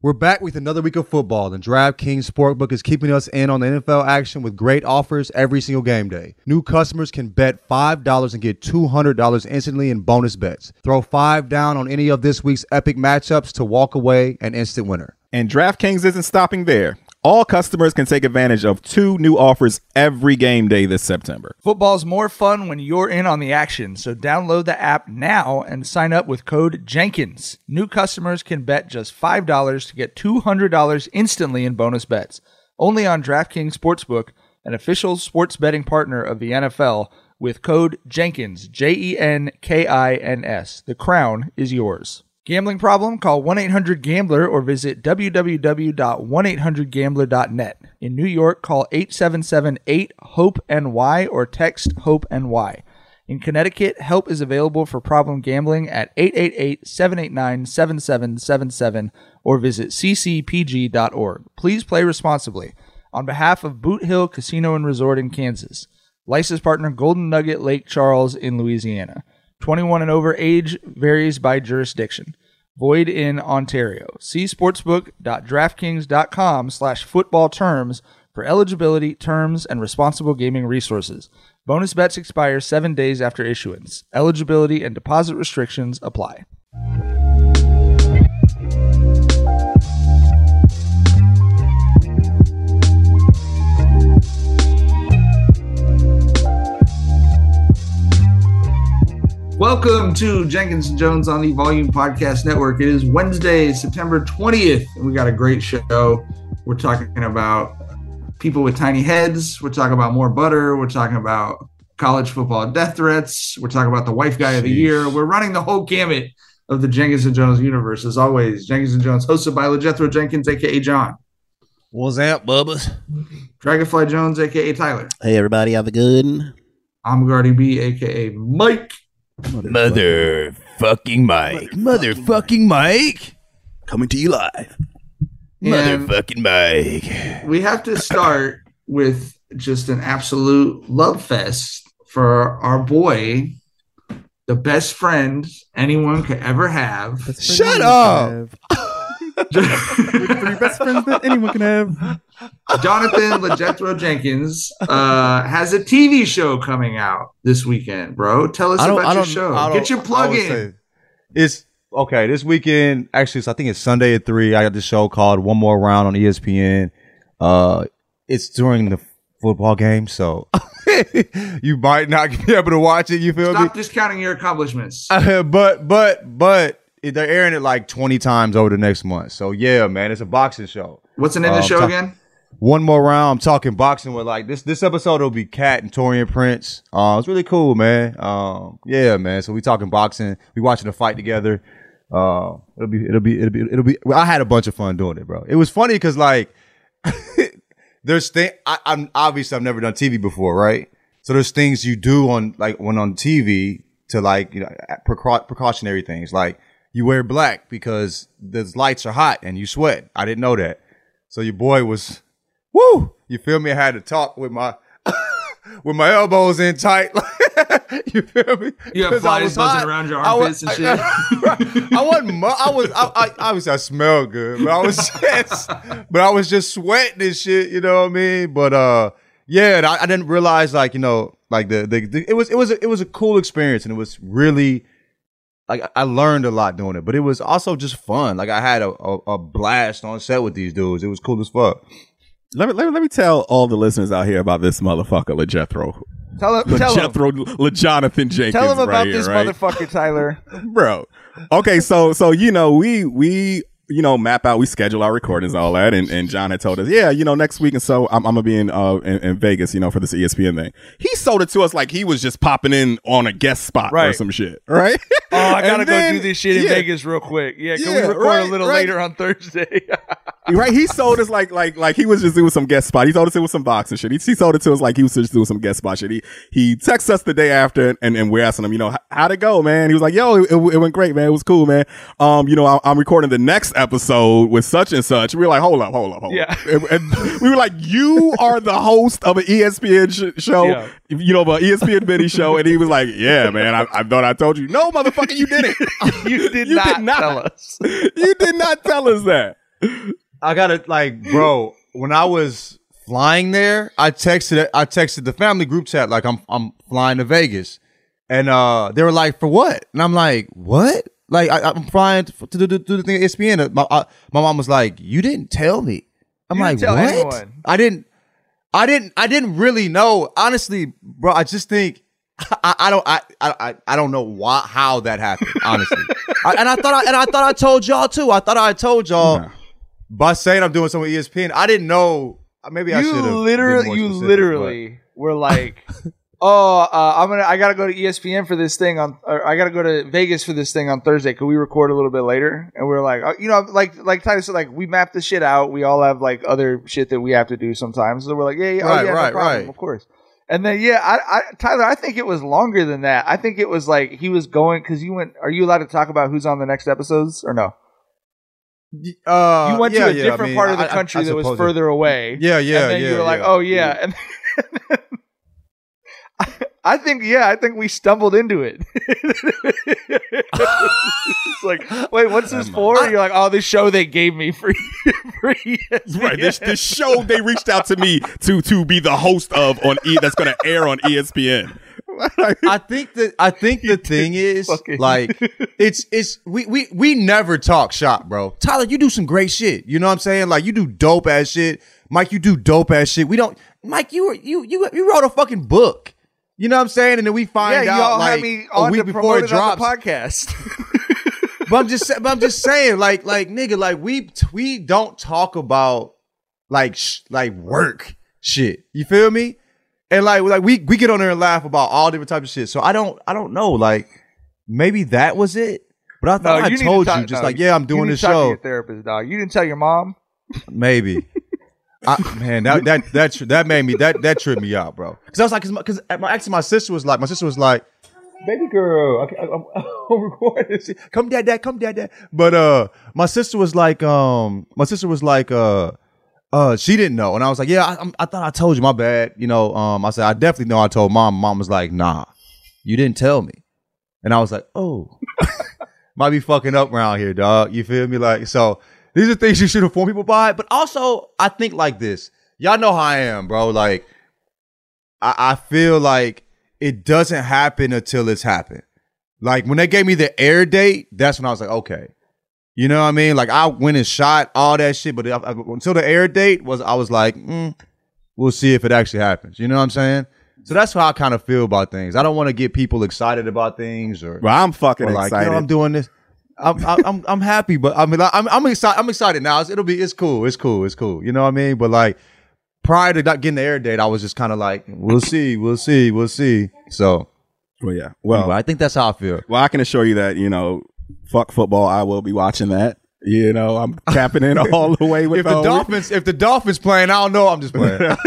We're back with another week of football, and DraftKings Sportsbook is keeping us in on the NFL action with great offers every single game day. New customers can bet $5 and get $200 instantly in bonus bets. Throw 5 down on any of this week's epic matchups to walk away an instant winner. And DraftKings isn't stopping there. All customers can take advantage of two new offers every game day this September. Football's more fun when you're in on the action, so download the app now and sign up with code Jenkins. New customers can bet just $5 to get $200 instantly in bonus bets. Only on DraftKings Sportsbook, an official sports betting partner of the NFL, with code Jenkins, J E N K I N S. The crown is yours. Gambling problem? Call 1 800 Gambler or visit www.1800Gambler.net. In New York, call 877 8 HOPE NY or text HOPE NY. In Connecticut, help is available for problem gambling at 888 789 7777 or visit ccpg.org. Please play responsibly. On behalf of Boot Hill Casino and Resort in Kansas, license partner Golden Nugget Lake Charles in Louisiana. 21 and over age varies by jurisdiction. Void in Ontario. See sportsbook.draftkings.com slash football terms for eligibility, terms, and responsible gaming resources. Bonus bets expire seven days after issuance. Eligibility and deposit restrictions apply. Welcome to Jenkins and Jones on the Volume Podcast Network. It is Wednesday, September 20th, and we got a great show. We're talking about people with tiny heads. We're talking about more butter. We're talking about college football death threats. We're talking about the wife guy of the year. We're running the whole gamut of the Jenkins and Jones universe. As always, Jenkins and Jones, hosted by LeJethro Jenkins, aka John. What's up, Bubba? Dragonfly Jones, aka Tyler. Hey, everybody, have a good. I'm Gardy B, aka Mike. Motherfucking Mike. Motherfucking Mike. Coming to you live. And Motherfucking Mike. we have to start with just an absolute love fest for our boy, the best friend anyone could ever have. Shut up! Three best friends that anyone can have. Jonathan LeJethro Jenkins uh, has a TV show coming out this weekend, bro. Tell us about your show. Get your plug in. It's okay. This weekend, actually, so I think it's Sunday at three. I got this show called One More Round on ESPN. Uh, it's during the football game, so you might not be able to watch it. You feel me? Stop discounting your accomplishments. me? but but but they're airing it like twenty times over the next month. So yeah, man, it's a boxing show. What's the name of the Um, show ta- again? One more round. I'm talking boxing with like this. This episode will be Cat and Torian Prince. Uh, it's really cool, man. Um, yeah, man. So we talking boxing. We watching a fight together. Uh, it'll be, it'll be, it'll be, it'll be. Well, I had a bunch of fun doing it, bro. It was funny because like, there's thing. I, I'm obviously I've never done TV before, right? So there's things you do on like when on TV to like you know precau- precautionary things like you wear black because the lights are hot and you sweat. I didn't know that. So your boy was, woo. You feel me? I had to talk with my with my elbows in tight. you feel me? You have I flies buzzing hot. around your I armpits was- and shit. I wasn't. Mu- I was. I, I obviously I smelled good, but I was just. but I was just sweating and shit. You know what I mean? But uh, yeah, I, I didn't realize like you know like the, the, the it was it was a, it was a cool experience and it was really like I learned a lot doing it, but it was also just fun. Like I had a, a, a blast on set with these dudes. It was cool as fuck. Let me, let me let me tell all the listeners out here about this motherfucker, LeJethro. Tell him, tell him, LeJethro, LeJonathan Jenkins. tell him right about here, this right? motherfucker, Tyler. bro. Okay, so so you know we we you know map out we schedule our recordings and all that, and, and John had told us yeah you know next week and so I'm, I'm gonna be in uh in, in Vegas you know for this ESPN thing. He sold it to us like he was just popping in on a guest spot or some shit, right? Oh, I gotta go then- do this shit in yeah. Vegas real quick. Yeah, can Yeah, we record right, a little right. later on Thursday? right? He sold us like like like he was just doing some guest spot. He told us it was some boxing shit. He, he sold it to us like he was just doing some guest spot shit. He he texted us the day after and, and we're asking him, you know, how'd it go, man? He was like, yo, it, it went great, man. It was cool, man. Um, you know, I, I'm recording the next episode with such and such. We were like, hold up, hold up, hold Yeah. up. And, and we were like, you are the host of an ESPN sh- show, Yeah. you know, of an ESPN mini show. And he was like, yeah, man, I, I thought I told you. No, motherfucker, you didn't. you did You not did not. tell us. you did not tell us that. I got it, like, bro. when I was flying there, I texted I texted the family group chat like I'm I'm flying to Vegas, and uh they were like, for what? And I'm like, what? Like I, I'm flying to, to, do- do the thing at ESPN. My I, my mom was like, you didn't tell me. I'm You like, didn't tell what? anyone. I didn't. I didn't. I didn't really know. Honestly, bro. I just think. I, I don't. I, I. I don't know why. How that happened. Honestly, I, and I thought. I, and I thought I told y'all too. I thought I told y'all by saying I'm doing something with ESPN. I didn't know. Maybe I should you have. literally, you literally were like, "Oh, uh, I'm gonna, I gotta go to ESPN for this thing on, or I gotta go to Vegas for this thing on Thursday. Could we record a little bit later?" And we are like, oh, you know, like, like Tyler said, like we map the shit out. We all have like other shit that we have to do sometimes. So we're like, yeah, yeah, oh, Right, yeah, right, no problem, right. of course. And then yeah, I, I, Tyler, I think it was longer than that. I think it was like he was going because you went. Are you allowed to talk about who's on the next episodes or no? Uh, you went yeah, to a yeah, I different mean, part of the I- I- country I that was suppose it- further away. Yeah, yeah, and then yeah, you were like, "Oh yeah," and I think yeah, I think we stumbled into it. it's like, wait, what's this for? You're like, oh, this show they gave me for for ESPN. Right. This this show they reached out to me to to be the host of on E that's gonna air on ESPN. I think that I think the thing is Fucking- like it's it's we we we never talk shop, bro. Tyler, you do some great shit. You know what I'm saying? Like you do dope ass shit. Mike, you do dope ass shit. We don't Mike, you were you you you wrote a fucking book. You know what I'm saying? And then we find yeah, out like a week before it drops. the podcast. but I'm just but I'm just saying like like nigga like we we don't talk about like sh- like work shit. You feel me? And like like we we get on there and laugh about all different types of shit. So I don't I don't know like maybe that was it. But I thought I need to told talk- you just no, like yeah I'm doing this show. your therapist, dog. You didn't tell your mom. Maybe. I, man, that that that that made me that that tripped me out, bro. Because I was like, because my actually my sister was like, my sister was like, baby girl, I, I, I'm, recording shit. Come dad, dad, come dad, dad. But uh, my sister was like, um, my sister was like, uh, uh, she didn't know, and I was like, yeah, I, I thought I told you, my bad. You know, um, I said I definitely know I told mom. Mom was like, nah, you didn't tell me, and I was like, oh, might be fucking up around here, dog. You feel me? Like, so these are things you should inform people by. But also, I think like this. Y'all know how I am, bro. Like, I, I feel like it doesn't happen until it's happened. Like when they gave me the air date, that's when I was like, okay. You know what I mean? Like I went and shot all that shit, but I, I- until the air date was, I was like, mm, we'll see if it actually happens. You know what I'm saying? So that's how I kind of feel about things. I don't want to get people excited about things or Well, I'm fucking or like, excited. You know, I'm doing this. I'm I'm I'm, I'm happy, but I mean, I'm I'm excited. I'm excited now. It's- It'll be it's cool. It's cool. It's cool. You know what I mean? But like, prior to not getting the air date, I was just kind of like, we'll see, we'll see, we'll see. So, well, yeah. Well, anyway, I think that's how I feel. Well, I can assure you that you know, fuck football. I will be watching that. You know, I'm capping in all the way with if the Dolphins, if the Dolphins playing, I don't know. I'm just playing.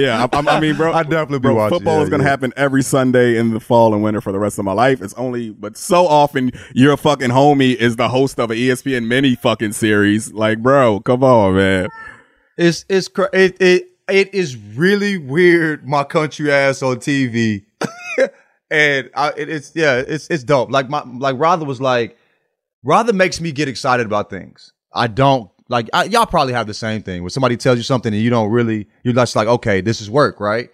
yeah, I, I- I mean, bro, I definitely be bro, watching, football yeah, is gonna yeah. happen every Sunday in the fall and winter for the rest of my life. It's only, but so often your fucking homie is the host of an ESPN mini fucking series. Like, bro, come on, man. It's it's cra- it it it is really weird. My country ass on TV, and I, it, it's yeah, it's it's dope. Like my like Rather was like, Rather makes me get excited about things. I don't like I, y'all probably have the same thing where somebody tells you something and you don't really you're just like okay this is work right,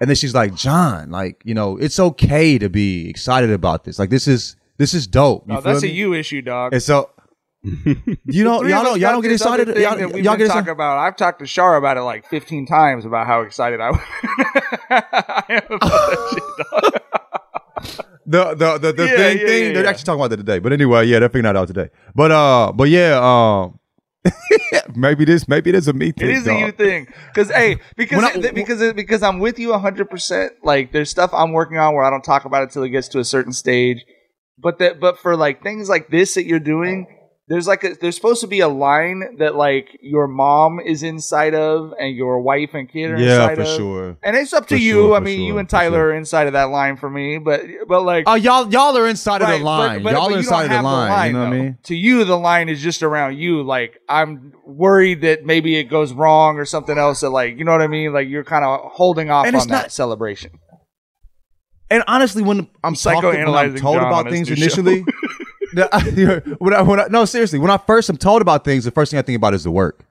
and then she's like John like you know it's okay to be excited about this like this is this is dope. You No, that's me? a you issue, dog. And so you know y'all don't y'all don't get excited y'all, that we've y'all get excited. about. I've talked to Shar about it like 15 times about how excited I, I am about that shit, dog. the the the, the Yeah, thing yeah, thing yeah, they're actually talking about that today. But anyway, yeah, they're figuring that out today. But uh, but yeah, um, maybe this maybe it is a me thing. It is a you thing, because hey, because I- it- because it- because I'm with you 100. percent Like there's stuff I'm working on where I don't talk about it till it gets to a certain stage, but that but for like things like this that you're doing, there's like a, there's supposed to be a line that like your mom is inside of and your wife and kid are Yeah, inside of. Yeah, for sure. And it's up to For you. sure, I for mean, you and Tyler sure. are inside of that line for me, but but like Oh, y'all y'all are inside Right, of the line. but- but- y'all but are inside don't of the line. You know what I mean? To you, the line is just around you. Like I'm worried that maybe it goes wrong or something else. That like you know what I mean. Like you're kind of holding off And on that not- celebration. And honestly, when I'm talking, when I'm told John about things initially, the- when I, when I, no, seriously, when I first am told about things, the first thing I think about is the work,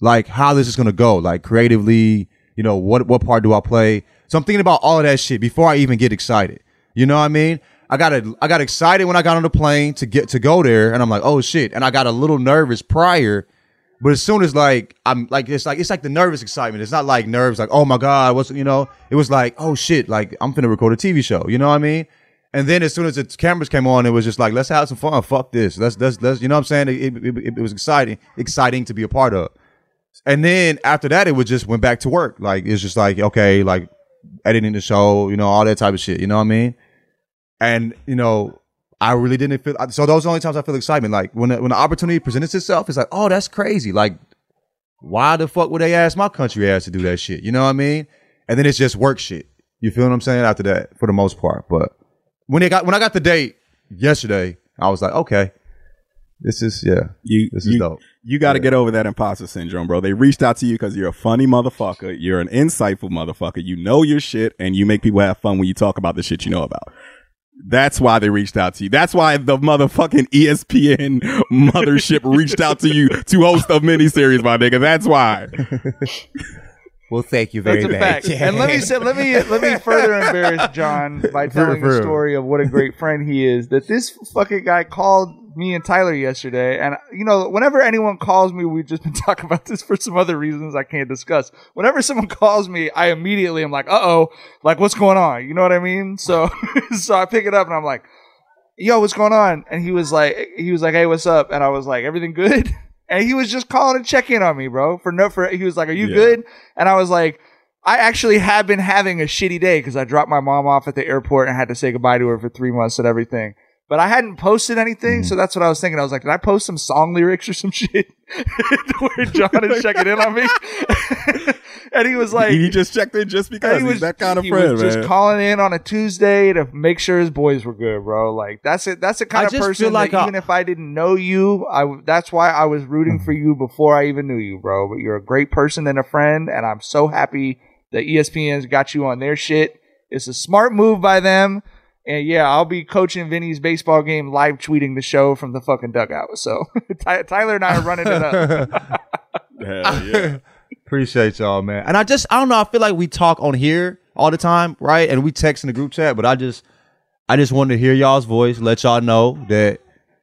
like how this is gonna go, like creatively, you know, what what part do I play? So I'm thinking about all of that shit before I even get excited. You know what I mean? I got a, I got excited when I got on the plane to get to go there, and I'm like, oh shit, and I got a little nervous prior. But as soon as like I'm like it's like it's like the nervous excitement. It's not like nerves like oh my god what's you know. It was like oh shit like I'm finna record a TV show. You know what I mean? And then as soon as the cameras came on, it was just like let's have some fun. Fuck this. Let's let's let's you know what I'm saying? It, it, it, it was exciting exciting to be a part of. And then after that, it was just went back to work. Like it's just like okay like editing the show, you know all that type of shit. You know what I mean? And you know I really didn't feel so. Those are the only times I feel excitement. Like when the, when the opportunity presents itself, it's like, oh, that's crazy. Like, why the fuck would they ask my country ass to do that shit? You know what I mean? And then it's just work shit. You feel what I'm saying? After that, for the most part. But when they got when I got the date yesterday, I was like, okay, this is yeah, You, this is you, dope. You got to get over that imposter syndrome, bro. They reached out to you because you're a funny motherfucker. You're an insightful motherfucker. You know your shit, and you make people have fun when you talk about the shit you know about. That's why they reached out to you. That's why the motherfucking ESPN mothership reached out to you to host a miniseries, my nigga. That's why. Well, thank you very much. fact. And let me say, let me let me further embarrass John by telling the story of what a great friend he is. That this fucking guy called me and Tyler yesterday, and you know, whenever anyone calls me, we've just been talking about this for some other reasons I can't discuss. Whenever someone calls me, I immediately am like, uh oh, like what's going on? You know what I mean? So, so I pick it up and I'm like, yo, what's going on? And he was like, he was like, hey, what's up? And I was like, everything good? And he was just calling to check in on me, bro. For no, for he was like, are you Yeah. good? And I was like, I actually have been having a shitty day because I dropped my mom off at the airport and had to say goodbye to her for three months and everything. But I hadn't posted anything, Mm-hmm. so that's what I was thinking. I was like, did I post some song lyrics or some shit where John is checking in on me? and he was like, he just checked in just because he he's that kind of he friend, was man. just calling in on a Tuesday to make sure his boys were good, bro. Like that's it. That's the kind I of person like that I- even if I didn't know you, I w- that's why I was rooting for you before I even knew you, bro. But you're a great person and a friend, and I'm so happy that ESPN's got you on their shit. It's a smart move by them. And yeah, I'll be coaching Vinny's baseball game, live tweeting the show from the fucking dugout. So Ty- Tyler and I are running it up. Hell yeah. Appreciate y'all, man. And I just, I don't know. I feel like we talk on here all the time, right? And we text in the group chat, but I just, I just wanted to hear y'all's voice, let y'all know that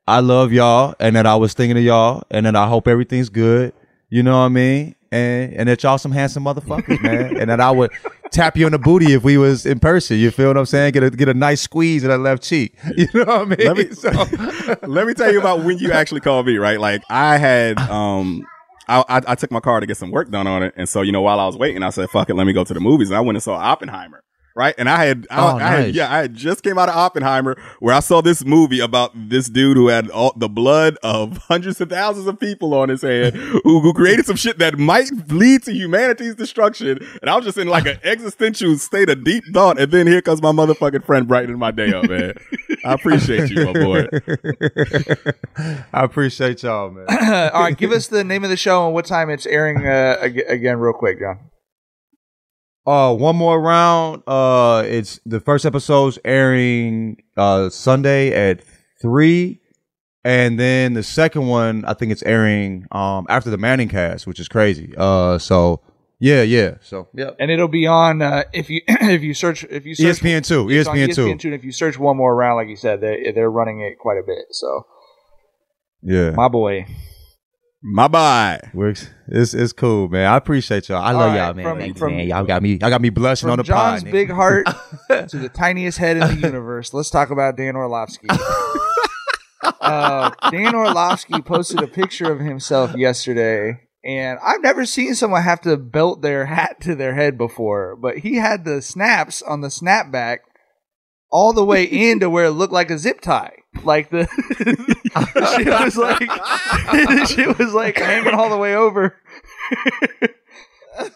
I love y'all and that I was thinking of y'all and that I hope everything's good. You know what I mean? And and that y'all some handsome motherfuckers, man. and that I would tap you on the booty if we was in person. You feel what I'm saying? Get a get a nice squeeze of that left cheek. You know what I mean? Let me So- let me tell you about when you actually called me, right? Like I had um I, I I took my car to get some work done on it, and so you know while I was waiting, I said, "Fuck it, let me go to the movies." And I went and saw Oppenheimer. Right, and I had, I, Oh, I had, yeah, I had just came out of Oppenheimer where I saw this movie about this dude who had all the blood of hundreds of thousands of people on his hand, who, who created some shit that might lead to humanity's destruction. And I was just in like an existential state of deep thought, and then here comes my motherfucking friend brightening my day up, man. I appreciate you, my boy. I appreciate y'all, man. All right, give us the name of the show and what time it's airing uh, ag- again, real quick, John. Uh, one more round. Uh, it's the first episode's airing uh Sunday at three, and then the second one I think it's airing um after the ManningCast, which is crazy. Uh, so yeah, yeah. So yeah, And it'll be on uh, if you if you search if you search ESPN two, ESPN two. ESPN two. And if you search one more round, like you said, they they're running it quite a bit. So Yeah, my boy, My bye. works. It's it's cool, man. I appreciate y'all. I All love right, y'all, man. from- Thanks, from- man. Y'all got me. Y'all got me blushing on from the pod. John's nigga. big heart to the tiniest head in the universe. Let's talk about Dan Orlovsky. uh, Dan Orlovsky posted a picture of himself yesterday, and I've never seen someone have to belt their hat to their head before. But he had the snaps on the snapback all the way in to where it looked like a zip tie. Like the, the shit was like the shit was like hanging all the way over.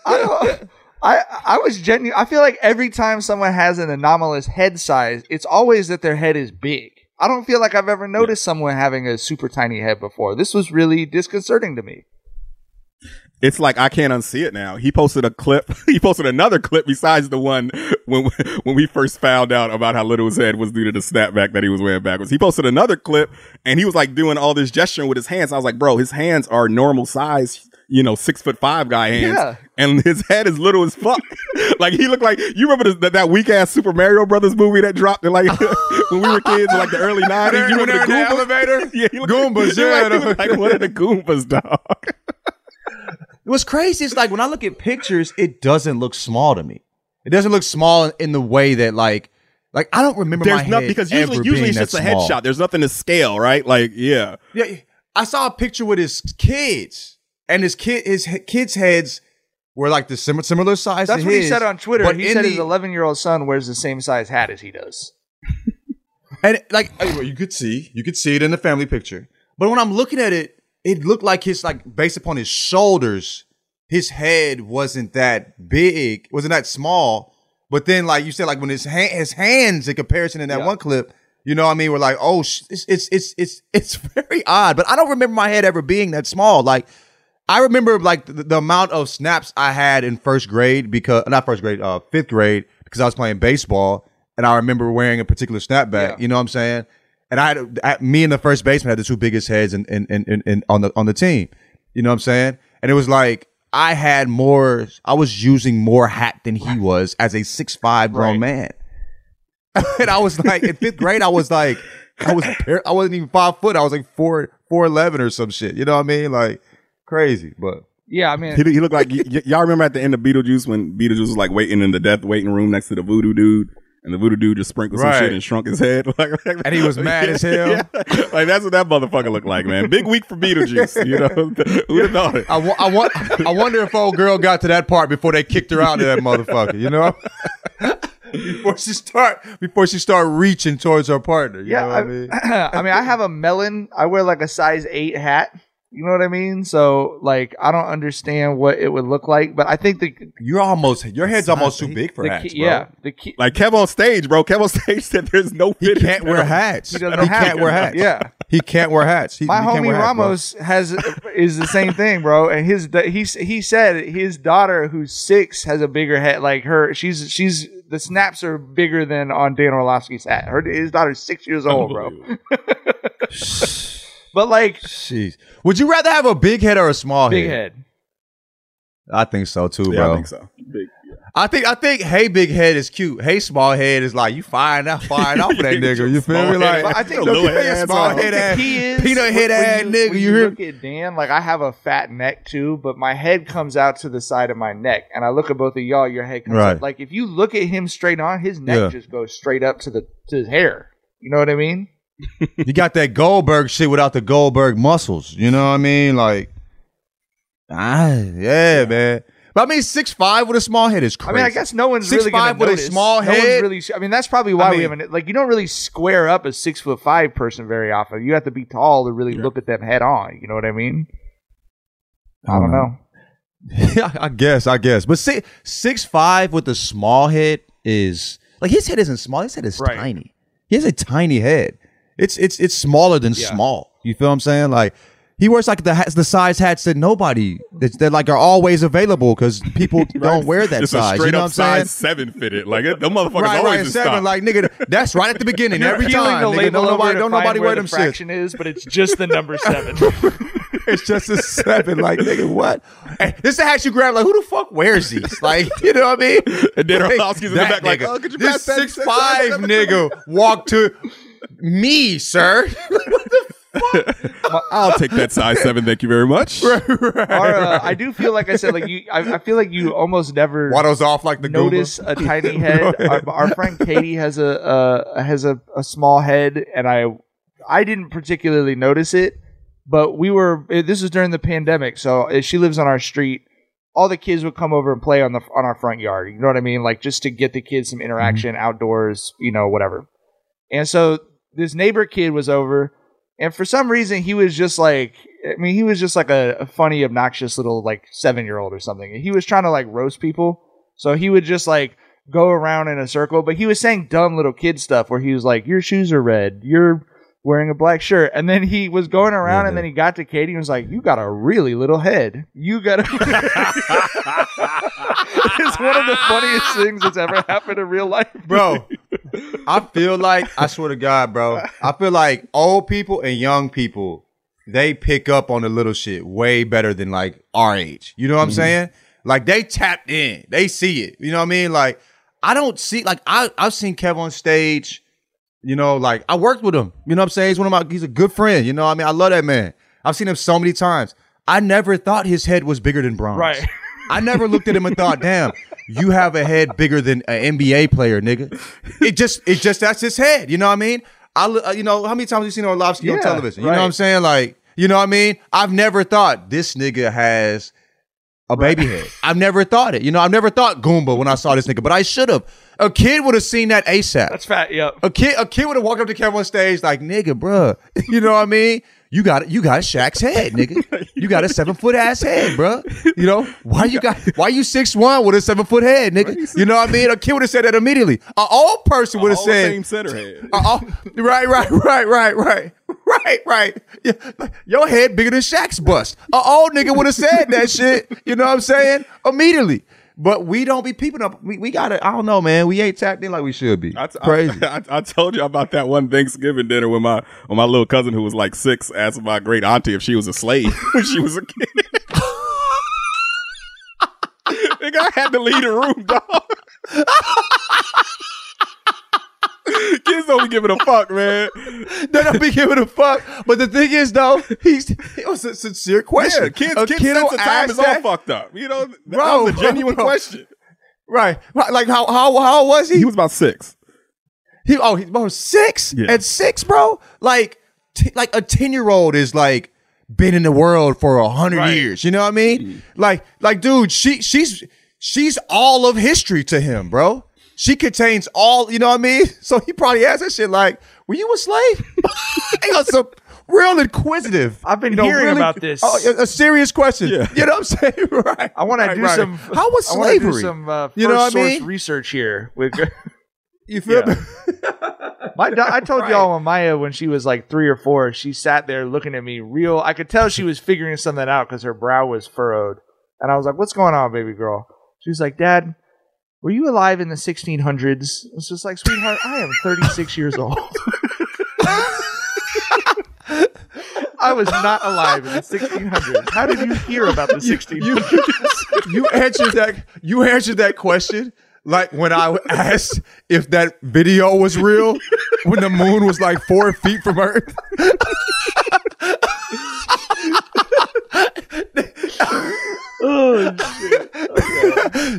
I don't. I I was genuine. I feel like every time someone has an anomalous head size, it's always that their head is big. I don't feel like I've ever noticed someone having a super tiny head before. This was really disconcerting to me. It's like I can't unsee it now. He posted a clip. He posted another clip besides the one when when we first found out about how little his head was due to the snapback that he was wearing backwards. He posted another clip and he was like doing all this gesturing with his hands. I was like, bro, his hands are normal size, you know, six foot five guy hands, Yeah. and his head is little as fuck. like he looked like you remember this, that, that weak ass Super Mario Brothers movie that dropped in like when we were kids in like the early nineties. You remember the in the Goombas? elevator? Yeah, he looked, Goombas, he yeah, like, he looked like one of the Goombas, dog. What's crazy is like when I look at pictures, it doesn't look small to me. It doesn't look small in the way that like like I don't remember There's my nothing head because usually ever usually it's just a small. headshot. There's nothing to scale, right? Like, yeah. Yeah, I saw a picture with his kids, and his kid his kids' heads were like the similar similar size. That's to what he said on Twitter. but He said the- his 11 year old son wears the same size hat as he does. and like you could see you could see it in the family picture. But when I'm looking at it, it looked like his like based upon his shoulders, his head wasn't that big, wasn't that small. But then, like you said, like when his hand, his hands in comparison in that one clip, you know what I mean? We're like, oh, sh- it's it's it's it's it's very odd. But I don't remember my head ever being that small. Like I remember like the, the amount of snaps I had in first grade because not first grade, uh, fifth grade because I was playing baseball, and I remember wearing a particular snapback. You know what I'm saying? And I had I, me and the first baseman had the two biggest heads in, in, in, in, in on the on the team. You know what I'm saying? And it was like I had more. I was using more hat than he was as a six five grown man. and I was like in fifth grade. I was like I was I wasn't even five foot. I was like four four eleven or some shit. You know what I mean? Like crazy, but. Yeah, I mean, He, he looked like y- y- y'all remember at the end of Beetlejuice when Beetlejuice was like waiting in the death waiting room next to the voodoo dude, and the voodoo dude just sprinkled some shit and shrunk his head. like, like- And he was mad as hell. Yeah. Like that's what that motherfucker looked like, man. Big week for Beetlejuice. You know, who'd have thought it? I, want, I wonder if old girl got to that part before they kicked her out of that motherfucker. You know, before she start before she start reaching towards her partner. You yeah, know what I, I mean? I mean, I have a melon. I wear like a size eight hat. You know what I mean? So, like, I don't understand what it would look like, but I think the You're almost your head's almost too big for the hats, key, bro. yeah, the key, Like Kev on stage, bro. Kev on stage said there's no He fit. can't wear hats. He He, doesn't have can't wear hats. Yeah. he can't wear hats. He, My he homie wear hats, bro. Ramos has is the same thing, bro. And his he he said his daughter, who's six, has a bigger head. Like her, she's she's the snaps are bigger than on Dan Orlovsky's hat. Her his daughter's six years old, bro. but like Jeez. Would you rather have a big head or a small big head? head. I think so too, Yeah, bro. I think so. Big. I think I think hey big head is cute. Hey small head is like you firing out firing off of that nigga. You feel Small me? head. Like I think look little at that head small ass head off. ass is peanut head when ass you- nigga. when You hear look at Dan, like I have a fat neck too, but my head comes out to the side of my neck, and I look at both of y'all. Your head comes Right. up. Like if you look at him straight on, his neck Yeah. just goes straight up to the to his hair. You know what I mean? You got that Goldberg shit without the Goldberg muscles. You know what I mean? Like Ah, yeah, man. But I mean, six five with a small head is crazy. I mean, I guess no one's Six really five with a notice. small No one's head? really. I mean, that's probably why I we haven't. Like, you don't really square up a six foot five person very often. You have to be tall to really look at them head on. You know what I mean? I don't know. Yeah, I guess, I guess. But six six five with a small head is like his head isn't small. His head is Right. tiny. He has a tiny head. It's it's it's smaller than Yeah. small. You feel what I'm saying? Like he wears like the hats, the size hats that nobody that, that like are always available because people don't wear that Just size. You know up what I'm saying? size seven fitted. Like them motherfuckers Right, always right, seven. stock. Like nigga, that's right at the beginning You're every time. Nigga, don't nobody, don't nobody wear the them shit. fraction is, but it's just the number seven. it's just a seven. Like nigga, what? Hey, this is the hat you grab. Like who the fuck wears these? Like you know what I mean? And then Like, Orlovsky's in the back like, oh, could you this pass six five nigga walked to me, sir. I'll take that size seven. Thank you very much. Or, uh, I do feel like I said, like you, I, I feel like you almost never Waddles off like the notice Goomba. a tiny head. our, our friend Katie has a uh, has a, a small head, and I I didn't particularly notice it, but we were. eh, This was during the pandemic, so eh, she lives on our street. All the kids would come over and play on the on our front yard. You know what I mean? Like just to get the kids some interaction outdoors. You know, whatever. And so this neighbor kid was over, and for some reason he was just like, I mean, he was just like a, a funny, obnoxious little like seven year old or something. And he was trying to like roast people, so he would just like go around in a circle. But he was saying dumb little kid stuff where he was like, "Your shoes are red. You're." Wearing a black shirt, and then he was going around, and then he got to Katie and was like, "You got a really little head. You got a." it's one of the funniest things that's ever happened in real life, bro. I feel like I swear to God, bro. I feel like old people and young people they pick up on the little shit way better than like our age. You know what I'm mm-hmm. saying? Like they tapped in, they see it. You know what I mean? Like I don't see like I I've seen Kev on stage. You know, like I worked with him. You know what I'm saying? He's one of my he's a good friend. You know what I mean? I love that man. I've seen him so many times. I never thought his head was bigger than Bronx. Right. I never looked at him and thought, damn, you have a head bigger than an NBA player, nigga. It just, it just, that's his head. You know what I mean? I, uh, you know, how many times have you seen Orlovsky on Yeah, television? You right. know what I'm saying? Like, you know what I mean? I've never thought this nigga has a baby head. I've never thought it. You know, I've never thought Goomba when I saw this nigga, but I should have. A kid would have seen that ASAP. That's fat. Yep. A kid, a kid would have walked up to Kevin on stage like, "Nigga, bruh, you know what I mean? You got you got Shaq's head, nigga. You got a seven foot ass head, bruh. You know why you got why you six one with a seven foot head, nigga? You know what I mean? A kid would have said that immediately. An old person would have said, same center head. right, right, right, right, right, right, right. Yeah, your head bigger than Shaq's bust. An old nigga would have said that shit. You know what I'm saying? Immediately. But we don't be peeping up. We, we gotta. I don't know, man. We ain't tapped in like we should be. I, t- Crazy. I, I, I told you about that one Thanksgiving dinner when my when my little cousin who was like six asked my great auntie if she was a slave when she was a kid. Nigga, I had to leave the room, dog. Kids don't be giving a fuck, man. they don't be giving a fuck. But the thing is, though, he's it was a sincere question. Yeah, kids, a kids kid sense of time is all that. fucked up. You know, that Bro, was a genuine bro. question. Right. Like how how how was he? He was about six. He oh he bro six Yeah. at six, bro. Like t- like a ten year old is like been in the world for a hundred Right. years. You know what I mean? Mm. Like like dude, she she's she's all of history to him, bro. She contains all. You know what I mean? So he probably asked that shit like, "Were you a slave?" was so real inquisitive. I've been You know, hearing really- about this. Oh, a, a serious question. Yeah. You know what I'm saying? right. I want to Right, do right. some. How was do slavery? some uh, You know what I mean? research here. With You feel Yeah. me? my, I told Right. y'all when Maya, when she was like three or four, she sat there looking at me real. I could tell she was figuring something out because her brow was furrowed, and I was like, "What's going on, baby girl?" She was like, "Dad." Were you alive in the 1600s? It's just like, sweetheart, I am 36 years old. I was not alive in the 1600s. How did you hear about the 1600s? you answered that you answered that question like when I asked if that video was real when the moon was like four feet from Earth. Oh,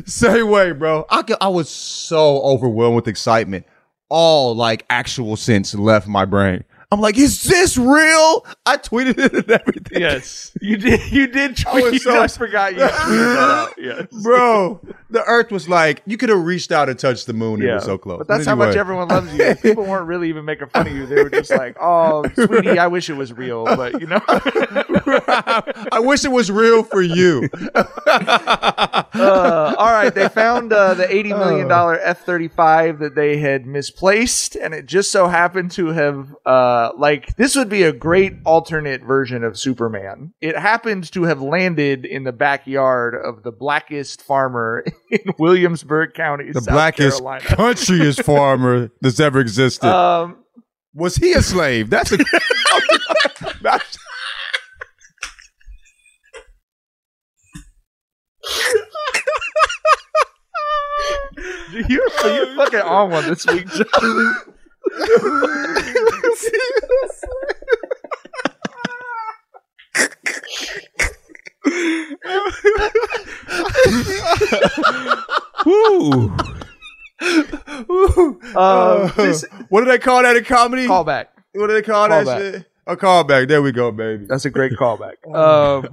Same way, bro. I could, I was so overwhelmed with excitement. All like actual sense left my brain. I'm like, is this real? I tweeted it and everything. Yes, you did. You did. I tweet- so- I forgot you tweeted that out. Yes. Bro, the Earth was like, you could have reached out and touched the moon. It was so close. But that's how much everyone loves you. People weren't really even making fun of you. They were just like, "Oh, sweetie, I wish it was real," but you know. I wish it was real for you. Uh, all right, they found uh, the eighty million dollar F thirty five that they had misplaced, and it just so happened to have uh, like this would be a great alternate version of Superman. It happened to have landed in the backyard of the blackest farmer in Williamsburg County, the South blackest, Carolina. countryest farmer that's ever existed. Um, was he a slave? That's a. that's, you're, you're fucking on one this week, John. Woo. Uh, this what do they call that in comedy? callback. What do they call that shit? A callback. There we go, baby. That's a great callback. Um,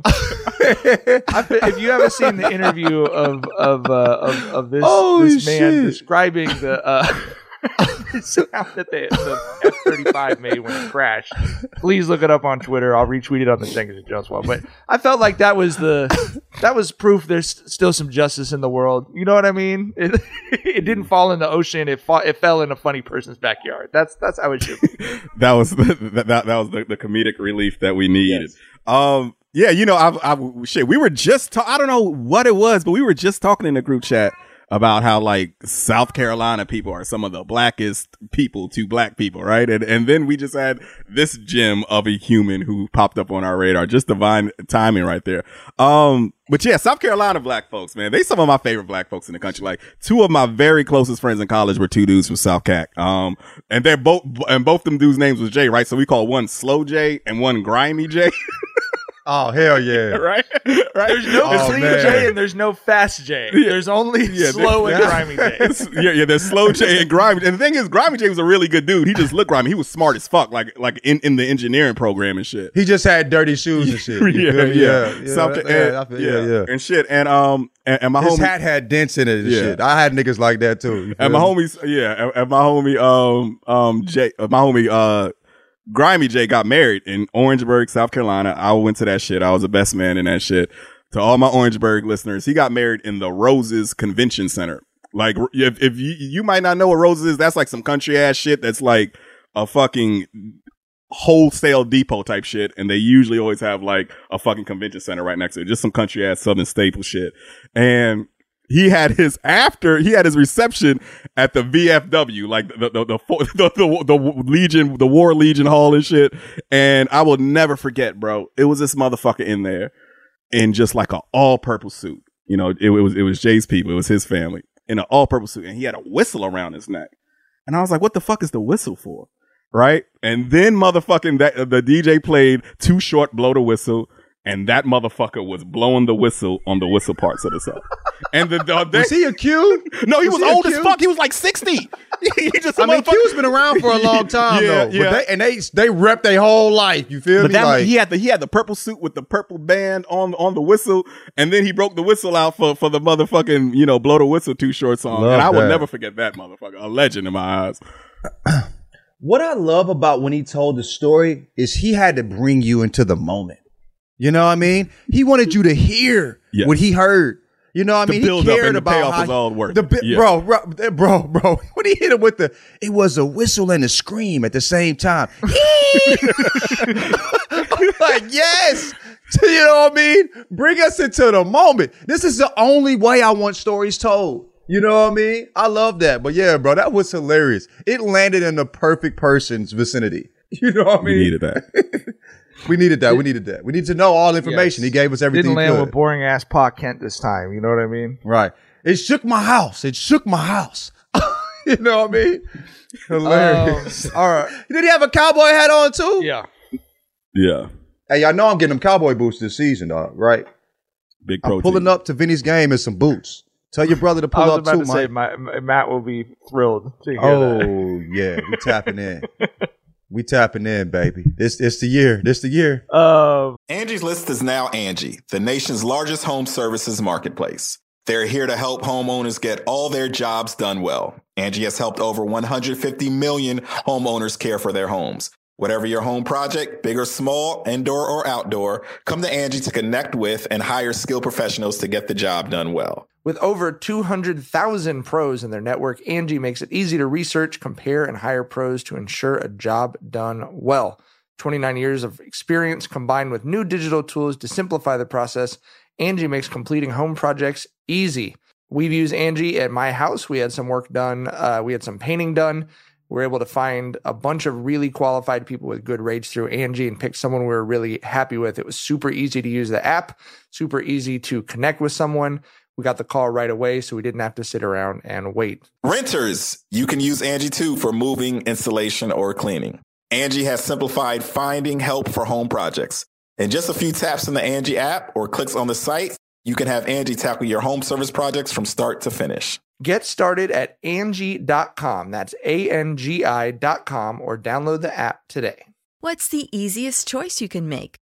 I if you haven't seen the interview of of uh, of, of this Holy this man shit. describing the uh, sound that the, the F thirty five made when it crashed, please look it up on Twitter. I'll retweet it on the Jenkins and Jones one. But I felt like that was the that was proof there's still some justice in the world. You know what I mean? It, it didn't fall in the ocean. It fa- it fell in a funny person's backyard. That's that's how it should be. that was the, that, that was the, the comedic relief that we needed. Um, yeah, you know, I've, I've shit. We were just ta- I don't know what it was, but we were just talking in the group chat about how like South Carolina people are some of the blackest people to black people, right? And and then we just had this gem of a human who popped up on our radar. Just divine timing right there. Um, but yeah, South Carolina black folks, man, they some of my favorite black folks in the country. Like two of my very closest friends in college were two dudes from South Cac. Um, and they're both and both them dudes' names was Jay, right? So we call one Slow J and one Grimy J, Oh hell yeah! right? right? There's no Oh, clean man. J and there's no fast J. There's only Yeah, slow and grimy J. yeah, yeah, there's slow J and grimy. And the thing is, grimy J was a really good dude. He just looked grimy. He was smart as fuck, like like in, in the engineering program and shit. He just had dirty shoes and shit. You yeah, yeah, yeah, Something, yeah, and, feel- yeah, yeah, yeah. and shit. And um, and, and my His homie, hat had dents in it and Yeah. shit. I had niggas like that too. you and my me? homies, yeah, and, and my homie, um, um, Jay, uh, my homie, uh, Grimy J got married in Orangeburg, South Carolina. I went to that shit. I was the best man in that shit. To all my Orangeburg listeners, he got married in the Roses Convention Center. Like, if, if you, you might not know what Roses is, that's like some country ass shit that's like a fucking wholesale depot type shit. And they usually always have like a fucking convention center right next to it. Just some country ass southern staple shit. And he had his after he had his reception at the VFW, like the the the the, the, the Legion, the War Legion Hall and shit. And I will never forget, bro. It was this motherfucker in there in just like an all purple suit. You know, it, it was it was Jay's people, it was his family in an all purple suit, and he had a whistle around his neck. And I was like, what the fuck is the whistle for? Right? And then motherfucking that the DJ played Too Short, blow the whistle. And that motherfucker was blowing the whistle on the whistle parts of the song. And the, the they, Was he a Q? no, he was, was he old as fuck. He was like sixty. he just I mean, Q's been around for a long time Yeah, though. yeah. But they, and they they rep their whole life. You feel But me? that like, he had the he had the purple suit with the purple band on on the whistle, and then he broke the whistle out for for the motherfucking you know blow the whistle Too Short song, and I will that. never forget that motherfucker, a legend in my eyes. What I love about when he told the story is he had to bring you into the moment. You know what I mean? He wanted you to hear Yes. what he heard. You know what I mean? he cared about payoff how was all worth the bi- Yeah. bro, bro, bro, bro. When he hit him with the, it was a whistle and a scream at the same time. Like, yes. You know what I mean? Bring us into the moment. This is the only way I want stories told. You know what I mean? I love that. But yeah, bro, that was hilarious. It landed in the perfect person's vicinity. You know what I We mean? needed that. We needed that. We needed that. We need to know all information. Yes. He gave us everything. Didn't land he with boring ass Pa Kent this time. You know what I mean? Right. It shook my house. It shook my house. you know what I mean? Hilarious. Um, all right. Did he have a cowboy hat on too? Yeah. Yeah, Hey, y'all know I'm getting them cowboy boots this season, dog. Right? big I'm pulling up to Vinny's game in some boots. Tell your brother to pull up too, to say Mike. my, my- Matt will be thrilled to hear that. Oh yeah, we tapping in. We tapping in, baby. This it's the year. This the year. Um, Angie's List is now Angie, the nation's largest home services marketplace. They're here to help homeowners get all their jobs done well. Angie has helped over 150 million homeowners care for their homes. Whatever your home project, big or small, indoor or outdoor, come to Angie to connect with and hire skilled professionals to get the job done well. With over 200,000 pros in their network, Angi makes it easy to research, compare, and hire pros to ensure a job done well. 29 years of experience combined with new digital tools to simplify the process, Angi makes completing home projects easy. We've used Angi at my house. We had some work done, uh, we had some painting done. We were able to find a bunch of really qualified people with good rates through Angi and pick someone we were really happy with. It was super easy to use the app, super easy to connect with someone. We got the call right away, so we didn't have to sit around and wait. Renters, you can use Angi too for moving, installation, or cleaning. Angi has simplified finding help for home projects. In just a few taps in the Angi app or clicks on the site, you can have Angi tackle your home service projects from start to finish. Get started at Angi.com. That's A N G I.com or download the app today. What's the easiest choice you can make?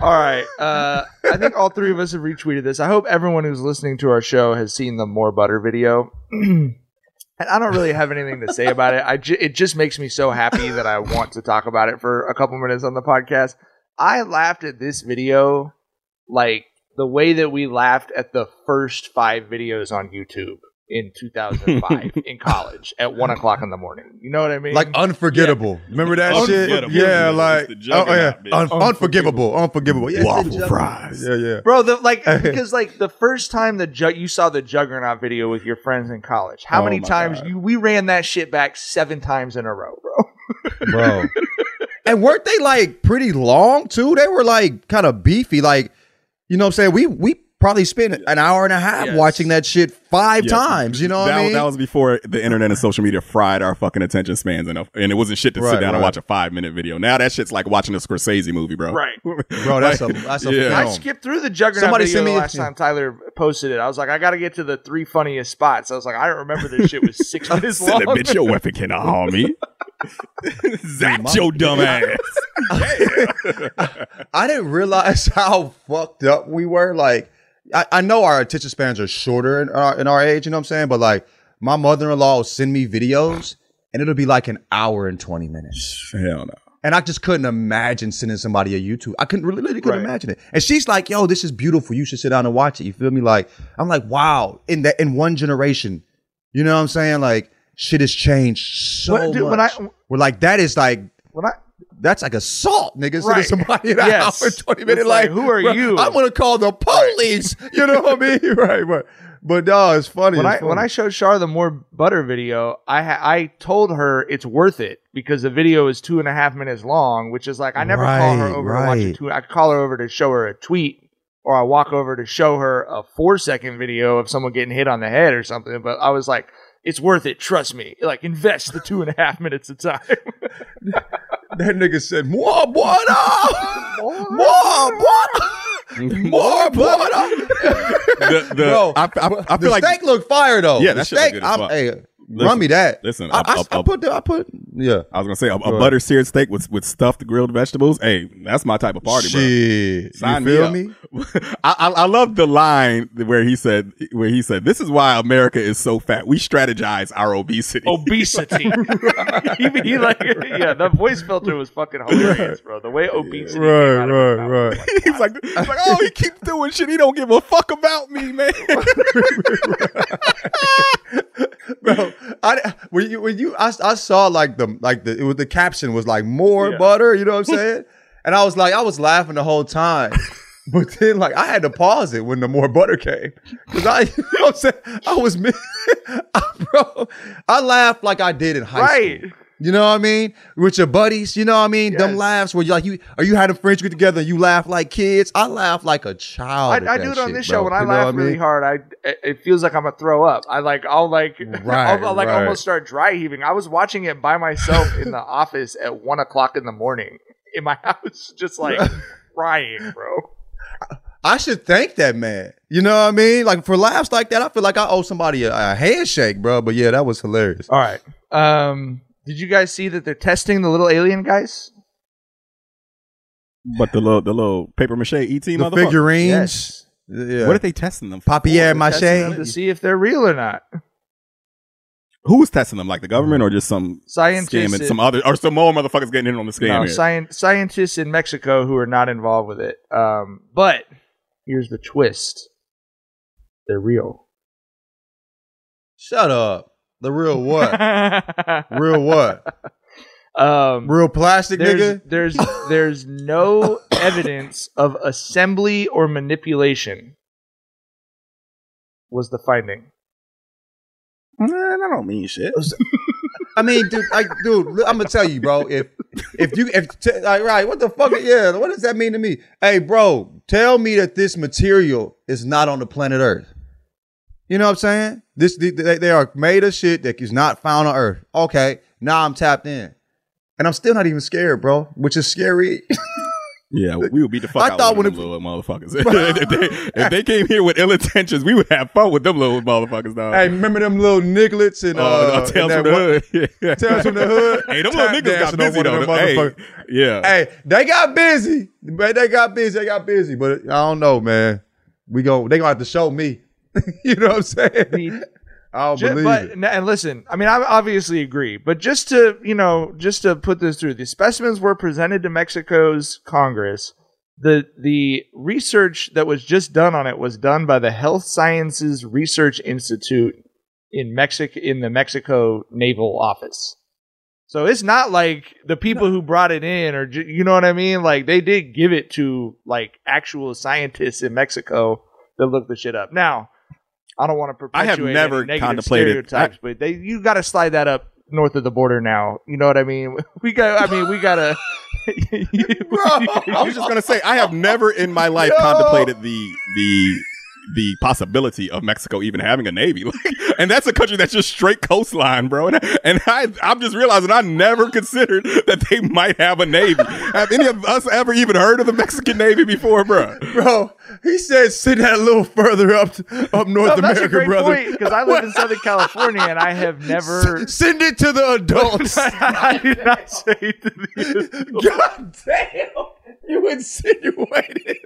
All right. Uh, I think all three of us have retweeted this. I hope everyone who's listening to our show has seen the more butter video. and I don't really have anything to say about it. I ju- it just makes me so happy that I want to talk about it for a couple minutes on the podcast. I laughed at this video like the way that we laughed at the first five videos on YouTube in 2005 in college at one o'clock in the morning. You know what I mean? Like unforgettable. Remember that shit? Unforgettable. Yeah, It's like oh, oh yeah. Un- unforgivable, unforgivable. Yeah, Waffle fries. Yeah, yeah. Bro, the, like because like the first time the ju- you saw the Juggernaut video with your friends in college, how Oh many times God. you we ran that shit back seven times in a row, bro? bro. and weren't they like pretty long too? They were like kind of beefy. Like, you know what I'm saying? We we probably spent an hour and a half Yes. watching that shit five Yes. times. You know what that, I mean? That was before the internet and social media fried our fucking attention spans enough. And it wasn't shit to Right, sit down and watch a five minute video. Now that shit's like watching a Scorsese movie, bro. Right. Bro, that's a that's a Yeah. I skipped through the Juggernaut Somebody video me the a- last time Tyler posted it. I was like, I got to get to the three funniest spots. I was like, I don't remember this shit was six minutes Said long. that bitch, your weapon cannot harm me. Zap your dumb ass. I didn't realize how fucked up we were. Like, I, I know our attention spans are shorter in our, in our age, you know what I'm saying? But like, my mother in law will send me videos and it'll be like an hour and 20 minutes. Hell no. And I just couldn't imagine sending somebody a YouTube. I couldn't really, really couldn't Right. imagine it. And she's like, yo, this is beautiful. You should sit down and watch it. You feel me? Like, I'm like, wow, in that, in one generation, you know what I'm saying? Like, shit has changed so dude, much. when I- We're like, that is like, When I That's like assault, nigga. Right. Somebody in Yes. house for 20 minutes. Like, Like, who are bro, you? I'm gonna call the police. You know what I mean? Right, but but no, it's funny. when it's I funny. when I showed Char the more butter video, I ha- I told her it's worth it because the video is two and a half minutes long, which is like I never call her Right, over to watch a right. I call her over to show her a tweet, or I walk over to show her a four second video of someone getting hit on the head or something. But I was like, it's worth it. Trust me. Like invest the two and a half minutes of time. that nigga said, "More butter, more butter, more butter." The, the, Bro, I, I, I the like steak look fire though. Yeah, the that shit look steak. good as I'm, fuck. hey, Listen, run me that. listen, I put the, I put yeah. I was gonna say a, a ahead. butter seared steak with with stuffed grilled vegetables. Hey, that's my type of party, Shit, bro. Sign you feel up. me? I, I I love the line where he said where he said this is why America is so fat. We strategize our obesity. obesity. he, he like yeah, the voice filter was fucking hilarious, bro. The way obesity. came Right, out right, mouth. right. he's like he's like oh he keeps doing shit. He don't give a fuck about me, man. bro. I when you when you I, I saw like the like the it was the caption was like more Yeah. butter. You know what I'm saying? and I was like I was laughing the whole time. But then, like, I had to pause it when the more butter came, because I, you know, what I'm saying, I was, mi- bro, I laughed like I did in high Right. school. You know what I mean? With your buddies, you know what I mean? Them laughs where you like you are you had a friends get together and you laugh like kids. I laugh like a child. I, I do it on shit, this bro. show when I You laugh really mean? hard. I it- it feels like I'm gonna throw up. I like I'll like Right, I'll, I'll, like right. almost start dry heaving. I was watching it by myself in the office at one o'clock in the morning in my house, just like crying, bro. I should thank that man. You know what I mean? Like for laughs like that, I feel like I owe somebody a, a handshake, bro. But yeah, that was hilarious. All right. Um, did you guys see that they're testing the little alien guys? but the little the little paper mache ET The motherfucker. figurines. Yeah. What are they testing them? For? Papier They're testing them mache? to see if they're real or not. Who was testing them? Like the government or just some Scientists scam and and- some other or some more motherfuckers getting in on the scam? No, here? scien- scientists in Mexico who are not involved with it. Um, but here's the twist: they're real. Shut up. The real what? real what? Um, Real plastic there's, nigga? there's there's no evidence of assembly or manipulation. Was the finding? Nah, that don't mean shit. I mean, dude, like, dude, I'm gonna tell you, bro. If if you if t- like, right, what the fuck? Yeah, what does that mean to me? Hey, bro, tell me that this material is not on the planet Earth. You know what I'm saying? This they, they are made of shit that is not found on Earth. Okay, now I'm tapped in, and I'm still not even scared, bro, which is scary. Yeah, we would beat the fuck I out thought of when them it- little motherfuckers. if, they, if they came here with ill intentions, we would have fun with them little motherfuckers, dog. hey, remember them little nigglets and Oh, uh, no, Tales and from the Hood. Yeah. Tales from the Hood. Hey, them little niggas got busy though. Hey, yeah. Hey, they got busy. But they got busy. They got busy. But I don't know, man. We go. They gonna have to show me. you know what I'm saying? I don't Ju- believe but it. and listen, I mean, I obviously agree, but just to you know, just to put this through, the specimens were presented to Mexico's Congress. the The research that was just done on it was done by the Health Sciences Research Institute in Mexico in the Mexico Naval Office. So it's not like the people who brought it in, or you know what I mean. Like they did give it to like actual scientists in Mexico that looked the shit up. Now, I don't want to I perpetuate have never contemplated- stereotypes, but they you got to slide that up north of the border now. You know what I mean? We got. I mean, we gotta. I was just gonna say I have never in my life contemplated the the the possibility of Mexico even having a navy, like, and that's a country that's just straight coastline, bro. And, and I, I'm just realizing I never considered that they might have a navy. have any of us ever even heard of the Mexican navy before, bro? Bro, he said send that a little further up up North No, that's America, a great brother. because I live in Southern California and I have never. Send it to the adults. I did not say it to the. God damn, you insinuated.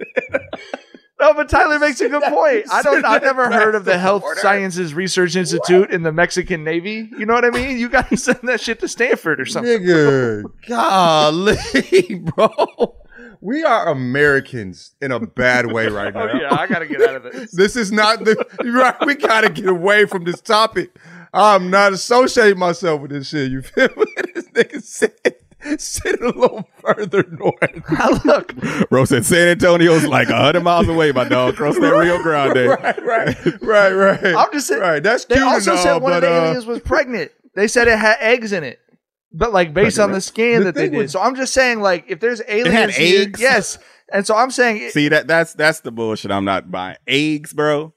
No, but Tyler makes a good point. I don't. I've never heard of the Health. Sciences Research Institute in the Mexican Navy. You know what I mean? You got to send that shit to Stanford or something. Nigga, golly, bro. We are Americans in a bad way right oh, now. Oh yeah, I got to get out of this. This is not the right. We gotta get away from this topic. I'm not associating myself with this shit. You feel what this nigga said? sit a little further north. I Look, Bro said San Antonio's like hundred miles away, my dog. Cross that Rio Grande. right, right. right, right. I'm just saying. Right, that's They cute also and said all, one of but, the uh, aliens was pregnant. They said it had eggs in it, but like based on the scan The that they did. with- so I'm just saying, like, if there's aliens, here- eggs? yes. And so I'm saying, See that that's that's the bullshit. I'm not buying eggs, bro.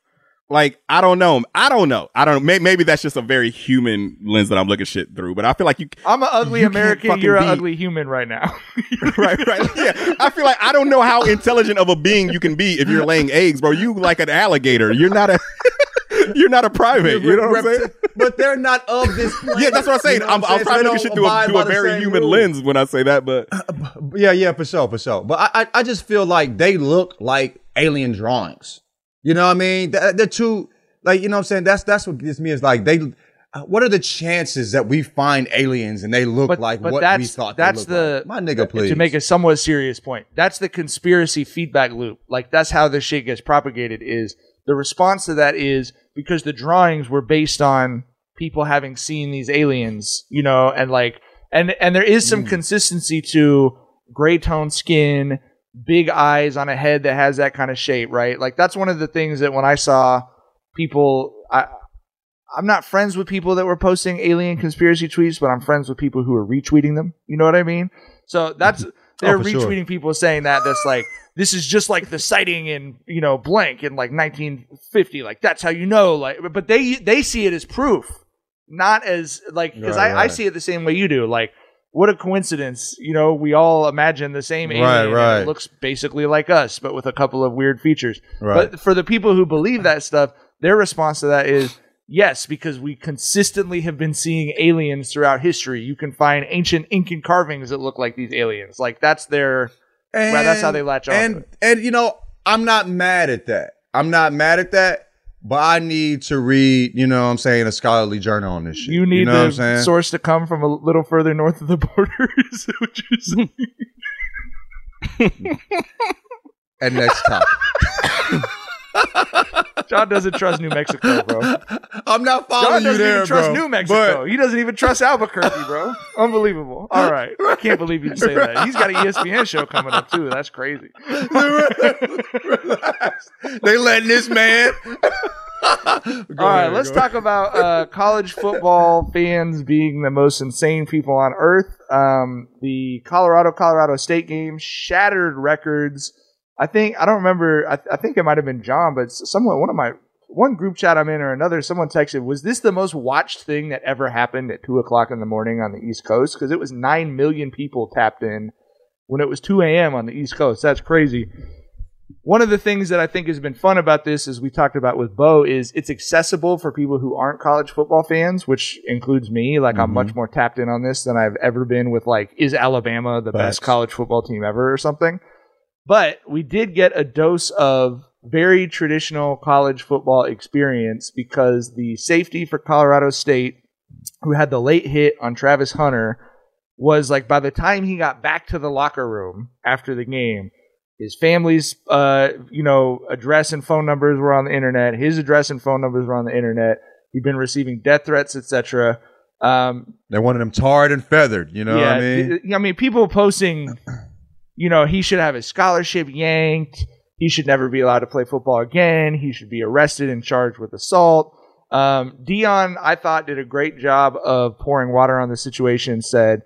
Like I don't know. I don't know. I don't know. Maybe, maybe that's just a very human lens that I'm looking shit through. But I feel like you, I'm an ugly You American. You're an be- ugly human right now. right, right. Yeah, I feel like I don't know how intelligent of a being you can be if you're laying eggs, bro. You like an alligator. You're not a. You're not a primate. You know what I'm saying? But they're not of this. Planet, Yeah, that's what I'm saying. you know I'm, what I'm saying? trying to look they shit through a, through a very human rules. lens when I say that. But Yeah, yeah, for sure, for sure. But I, I, I just feel like they look like alien drawings. You know what I mean? They're, they're too, like, you know what I'm saying? That's that's what gets me is like they. uh, What are the chances that we find aliens and they look but, like but what we thought? they that's the like? my nigga, please. to make a somewhat serious point. That's the conspiracy feedback loop. Like that's how this shit gets propagated. Is the response to that is because the drawings were based on people having seen these aliens, you know, and like and and there is Mm. some consistency to gray tone skin, big eyes on a head that has that kind of shape, right? Like that's one of the things that when I saw people I I'm not friends with people that were posting alien conspiracy tweets, but I'm friends with people who are retweeting them. You know what I mean? So that's oh, they're Oh, for sure. retweeting people saying that that's like this is just like the sighting in you know blank in like 1950. Like that's how you know. Like, but they they see it as proof, not as like because Right, I, I see it the same way you do. Like. What a coincidence! You know, we all imagine the same alien. Right, right. It looks basically like us, but with a couple of weird features. Right. But for the people who believe that stuff, their response to that is yes, because we consistently have been seeing aliens throughout history. You can find ancient Incan carvings that look like these aliens. Like that's their And, well, that's how they latch on. And and you know, I'm not mad at that. I'm not mad at that. But I need to read, you know what I'm saying, a scholarly journal on this shit. You need know what I'm the source to come from a little further north of the border. is what you're saying. And next topic. John doesn't trust New Mexico, bro. I'm not following you doesn't there, even trust bro. New Mexico. But he doesn't even trust Albuquerque, bro. Unbelievable. All right. I can't believe you say that. He's got an ESPN show coming up, too. That's crazy. they letting this man. All right, let's talk about uh, college football fans being the most insane people on earth. Um, the Colorado Colorado State game shattered records. I think I don't remember. I, I think it might have been John, but someone one of my one group chat I'm in or another, someone texted, "Was this the most watched thing that ever happened at two o'clock in the morning on the East Coast?" Because it was nine million people tapped in when it was two a.m. on the East Coast. That's crazy one of the things that I think has been fun about this, as we talked about with Bo, is it's accessible for people who aren't college football fans, which includes me. Like I'm mm-hmm. much more tapped in on this than I've ever been with like, is Alabama the best college football team ever or something? But we did get a dose of very traditional college football experience because the safety for Colorado State, who had the late hit on Travis Hunter, was like by the time he got back to the locker room after the game, his family's uh, you know address and phone numbers were on the internet. His address and phone numbers were on the internet. He'd been receiving death threats, etc. Um, They wanted him tarred and feathered. You know what I mean? I mean, people posting, you know, he should have his scholarship yanked. He should never be allowed to play football again. He should be arrested and charged with assault. Um, Deion, I thought, did a great job of pouring water on the situation. And Said,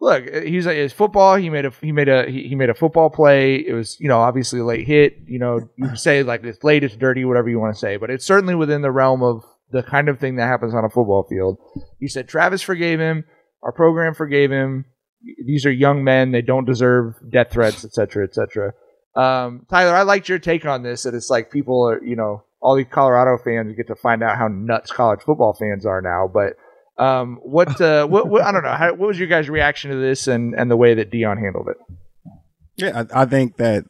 "Look, he's it's football. He made a he made a he, he made a football play. It was you know obviously a late hit. You know you say like it's late, it's dirty, whatever you want to say, but it's certainly within the realm of the kind of thing that happens on a football field." He said Travis forgave him. Our program forgave him. These are young men. They don't deserve death threats, etc., cetera, et cetera. Um, Tyler, I liked your take on this. That it's like people are, you know, all these Colorado fans get to find out how nuts college football fans are now. But um, what, uh, what, what, I don't know. How, what was your guys' reaction to this and, and the way that Deion handled it? Yeah, I, I think that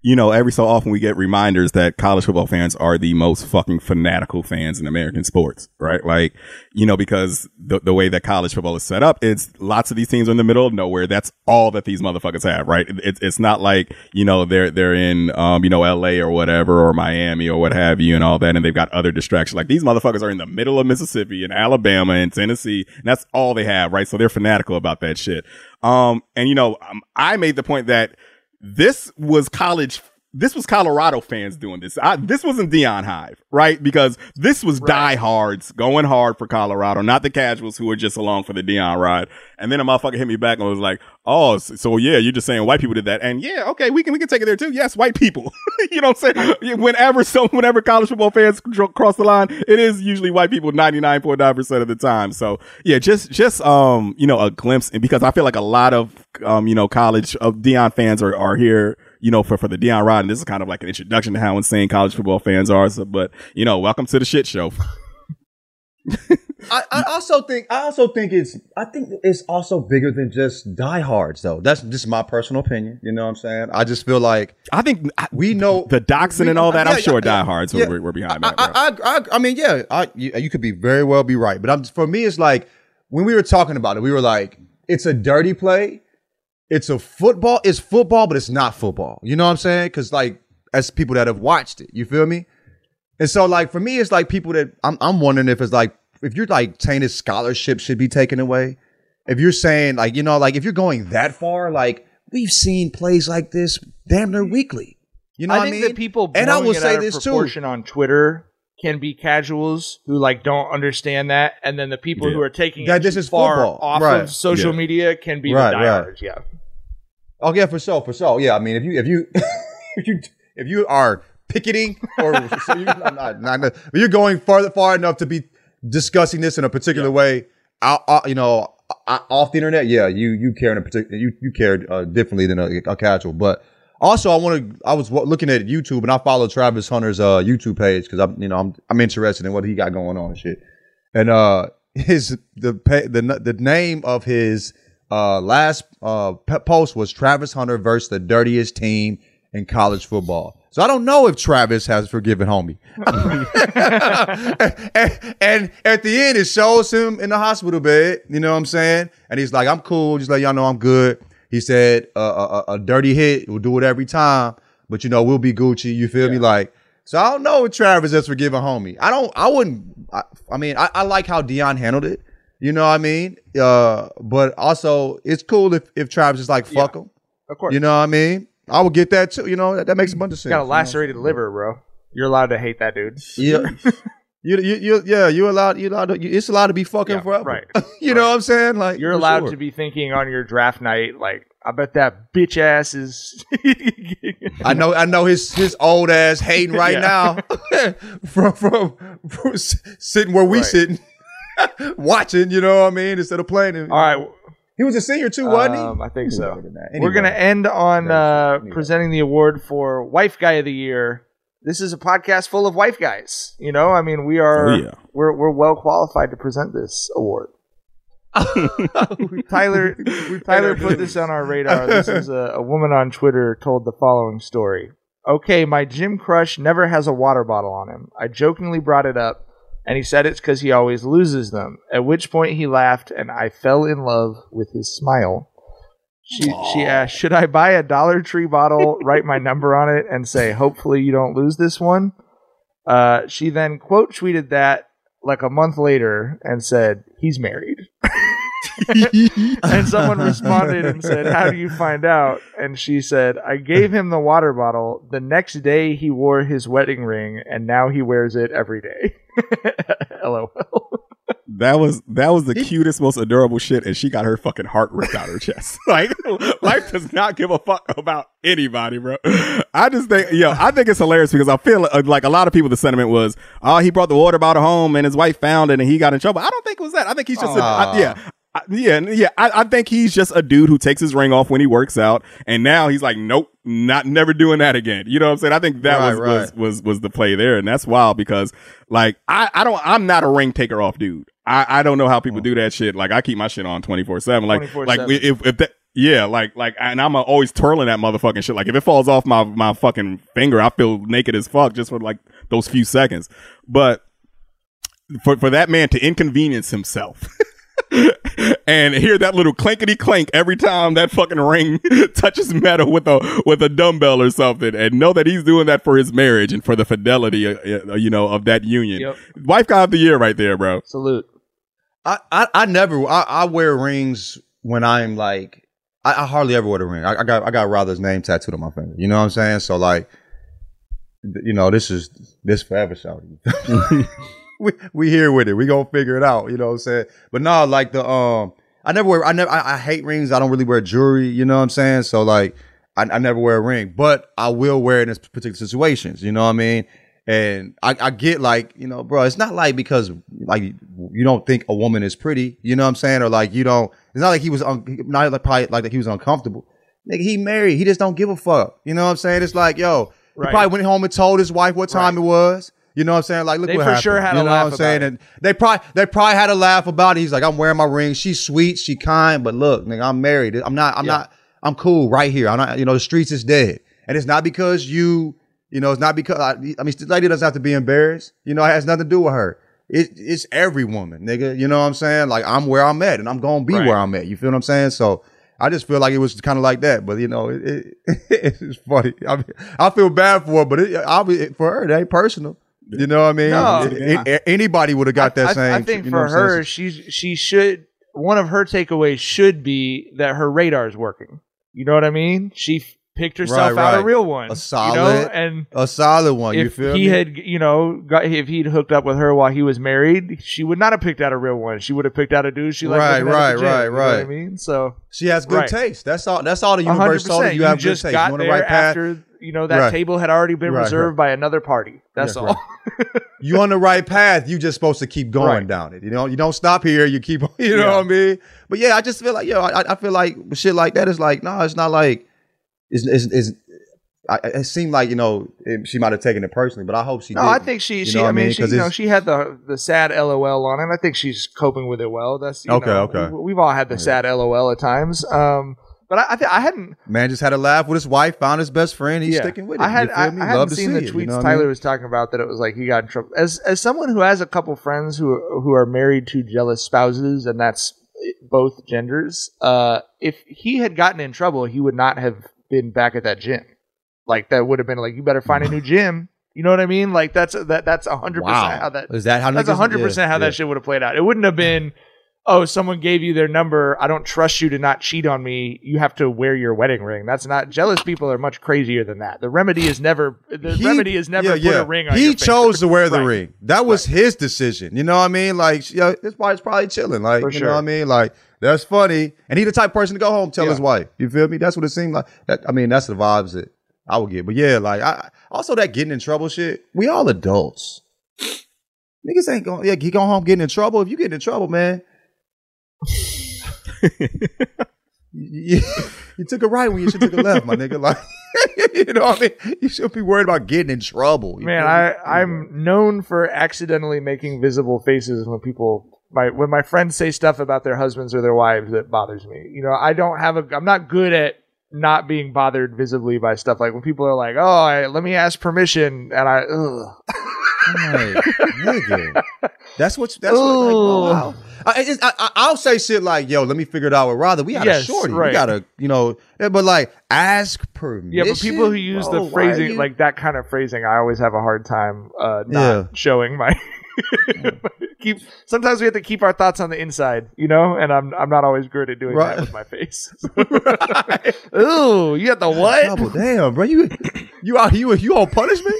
you know, every so often we get reminders that college football fans are the most fucking fanatical fans in American sports, right? Like, you know, because the, the way that college football is set up, it's lots of these teams are in the middle of nowhere. That's all that these motherfuckers have, right? It, it's not like, you know, they're, they're in, um, you know, LA or whatever, or Miami or what have you and all that. And they've got other distractions. Like these motherfuckers are in the middle of Mississippi and Alabama and Tennessee. And that's all they have, right? So they're fanatical about that shit. Um, and you know, um, I made the point that, this was college this was Colorado fans doing this. I, this wasn't Deion Hive, right? Because this was right. diehards going hard for Colorado, not the casuals who were just along for the Deion ride. And then a motherfucker hit me back and was like, "Oh, so yeah, you're just saying white people did that?" And yeah, okay, we can we can take it there too. Yes, white people. you know what I'm saying? Whenever so whenever college football fans cross the line, it is usually white people 99.9 percent of the time. So yeah, just just um you know a glimpse, and because I feel like a lot of um you know college of Deion fans are are here you know, for, for the Deion Rod. And this is kind of like an introduction to how insane college football fans are. So, but, you know, welcome to the shit show. I, I, also think I also think it's I think it's also bigger than just diehards though. That's just my personal opinion. You know what I'm saying? I just feel like I think we know the doxing and all that. Yeah, I'm sure yeah, diehards yeah, we're, we're, behind I, that. I, I, I, mean, yeah, I, you, you, could be very well be right, but I'm, for me, it's like when we were talking about it, we were like, it's a dirty play, it's a football. It's football, but it's not football. You know what I'm saying? Because like as people that have watched it, you feel me? And so like for me, it's like people that I'm I'm wondering if it's like if you're like saying his scholarship should be taken away. If you're saying like you know like if you're going that far, like we've seen plays like this damn near weekly. You know I what think I mean? that people and I will say this too on Twitter can be casuals who like don't understand that, and then the people yeah. who are taking that this is far football. off right. of social yeah. media can be right, the diehards. Right. Yeah. Oh yeah, for sure, for sure. Yeah, I mean, if you if you if you if you are picketing or so you, not, not, but you're going far far enough to be discussing this in a particular yeah. way, out, out, you know, off the internet. Yeah, you you care in a particular you you care uh, differently than a, a casual. But also, I want to. I was looking at YouTube and I follow Travis Hunter's uh, YouTube page because I'm you know I'm I'm interested in what he got going on and shit. And uh, his the the the name of his uh, last uh, post was Travis Hunter versus the dirtiest team in college football. So I don't know if Travis has forgiven homie. and, and, at the end, it shows him in the hospital bed. You know what I'm saying? And he's like, "I'm cool. Just let y'all know I'm good." He said, uh, a, "A dirty hit. We'll do it every time, but you know we'll be Gucci." You feel yeah. me? Like, so I don't know if Travis is forgiving homie. I don't. I wouldn't. I, I mean, I, I like how Deion handled it. You know what I mean? Uh, but also it's cool if, if Travis is like, fuck yeah, him. Of course. You know what I mean? I would get that too. You know, that, that makes a bunch of sense. Got a lacerated you know? liver, bro. You're allowed to hate that dude. Yeah. you, you, you, yeah, you allowed, you allowed, to, you, it's allowed to be fucking yeah, forever. Right. you right. know what I'm saying? Like, you're allowed sure. to be thinking on your draft night, like, I bet that bitch ass is. I know, I know his his old ass hating right now from, from, from sitting where we right. sitting. watching, you know what I mean, instead of playing. All right. He was a senior too, wasn't he? Um, I think so. Anyway. We're gonna end on uh, presenting the award for Wife Guy of the Year. This is a podcast full of wife guys. You know, I mean, we are oh, yeah. we're we're well qualified to present this award. Tyler Tyler put this on our radar. This is a, a woman on Twitter told the following story. Okay, my gym crush never has a water bottle on him. I jokingly brought it up and he said it's because he always loses them. At which point he laughed, and I fell in love with his smile. She she asked, "Should I buy a Dollar Tree bottle, write my number on it, and say, hopefully you don't lose this one?" Uh, she then quote tweeted that like a month later and said, "He's married." and someone responded and said, How do you find out? And she said, I gave him the water bottle. The next day he wore his wedding ring and now he wears it every day. LOL. That was that was the cutest, most adorable shit, and she got her fucking heart ripped out her chest. like life does not give a fuck about anybody, bro. I just think, yo, I think it's hilarious because I feel uh, like a lot of people. The sentiment was, oh, he brought the water bottle home, and his wife found it, and he got in trouble. I don't think it was that. I think he's just, a, I, yeah, yeah, yeah. I, I, think he's just a dude who takes his ring off when he works out, and now he's like, nope, not never doing that again. You know what I'm saying? I think that right, was, right. was was was the play there, and that's wild because like I I don't I'm not a ring taker off dude. I I don't know how people do that shit. Like I keep my shit on 24 seven. Like 24/7. like if if that Yeah, like like, and I'm always twirling that motherfucking shit. Like if it falls off my my fucking finger, I feel naked as fuck just for like those few seconds. But for for that man to inconvenience himself. and hear that little clankety clank every time that fucking ring touches metal with a with a dumbbell or something, and know that he's doing that for his marriage and for the fidelity, uh, uh, you know, of that union. Yep. Wife guy of the year, right there, bro. Salute. I, I, I never I, I wear rings when I'm like I, I hardly ever wear a ring. I, I got I got Rother's name tattooed on my finger. You know what I'm saying? So like you know, this is this forever shouting. we we here with it. We gonna figure it out. You know what I'm saying? But no, like the um I never wear I never I, I hate rings. I don't really wear jewelry, you know what I'm saying? So like I, I never wear a ring, but I will wear it in particular situations. You know what I mean? And I, I get like, you know, bro, it's not like because like you don't think a woman is pretty, you know what I'm saying? Or like you don't it's not like he was un, not like probably like that he was uncomfortable. Nigga, he married. He just don't give a fuck. You know what I'm saying? It's like, yo, he Right. probably went home and told his wife what time it was. You know what I'm saying? Like, look They what for happened. sure had you a know laugh what I'm saying? it. And they probably they probably had a laugh about it. He's like, I'm wearing my ring. She's sweet. She kind. But look, nigga, I'm married. I'm not. I'm not. I'm cool right here. I'm not. You know, the streets is dead, and it's not because you. You know, it's not because I, I mean, the lady doesn't have to be embarrassed. You know, it has nothing to do with her. It, it's every woman, nigga. You know what I'm saying? Like I'm where I'm at, and I'm gonna be Right. where I'm at. You feel what I'm saying? So I just feel like it was kind of like that. But you know, it, it, it's funny. I mean, I feel bad for her, but it, I, for her, it ain't personal. You know what I mean? No. It- it- anybody would have got that I, same. I think you know for her, she's she should one of her takeaways should be that her radar is working. You know what I mean? She picked herself Right, out a real one, a solid, you know? and a solid one. You feel me? if he me? had, you know, got if he'd hooked up with her while he was married, she would not have picked out a real one. She would have picked out a dude she liked. Right, right, gym, right, you know what I mean, so she has good Right. taste. That's all. That's all the universe told percent. You have good just taste. got You on the right path. after you know that Right. table had already been Right, reserved by another party. That's all. right. you on the right path. You just supposed to keep going Right. down it. You know, you don't stop here. You keep. You know Yeah. what I mean? But yeah, I just feel like yo, I, I feel like shit like that is like no, it's not like it's it's. it's I, it seemed like you know it, she might have taken it personally, but I hope she. No, didn't. I think she. You she. I mean, she. You know, she had the the sad LOL on it. I think she's coping with it well. That's you Okay, know, okay. we- We've all had the sad LOL at times. Um, but I, I, th- I hadn't. man just had a laugh with his wife, found his best friend. He's yeah. sticking with it. I had. You feel I, me? I hadn't seen see the it, you tweets know what I Tyler mean? was talking about that it was like he got in trouble. As as someone who has a couple friends who who are married to jealous spouses, and that's both genders. Uh, if he had gotten in trouble, he would not have been back at that gym. Like that would have been like, you better find a new gym. You know what I mean? Like that's that that's a hundred percent how that Is that how that's hundred yeah, percent how yeah. that shit would have played out. It wouldn't have been, oh, someone gave you their number. I don't trust you to not cheat on me. You have to wear your wedding ring. That's not jealous. People are much crazier than that. The remedy is never. The He- remedy is never yeah, put yeah. a ring on. He chose to wear the Right. ring. That was his decision. You know what I mean? Like, yeah, his wife's probably chilling. Like, For you sure. know what I mean? Like, that's funny. And he the type of person to go home tell Yeah. his wife. You feel me? That's what it seemed like. That, I mean, that's the vibes that I would get. But yeah, like, I also that getting in trouble shit. We all adults. Niggas ain't going. Yeah, you going home getting in trouble. If you get in trouble, man. you, you took a right when you should took a left, my nigga. Like, you know what I mean? You should be worried about getting in trouble. Man. I I'm known for accidentally making visible faces when people my when my friends say stuff about their husbands or their wives that bothers me. You know, I don't have a I'm not good at not being bothered visibly by stuff like when people are like, "Oh, I, let me ask permission," and I. Like. That's what. That's what. Like, oh, wow. I, it's- I, I, I'll say shit like, "Yo, let me figure it out with Rather." We got Yes, a shorty. We right. got to, you know. But like, ask permission. yeah. But people who use Bro, the phrasing like that kind of phrasing, I always have a hard time uh, not Yeah. showing my. keep sometimes we have to keep our thoughts on the inside, you know, and I'm I'm not always good at doing Right. that with my face. Ooh, you got the what? Double damn, bro. You you out you you on punishment?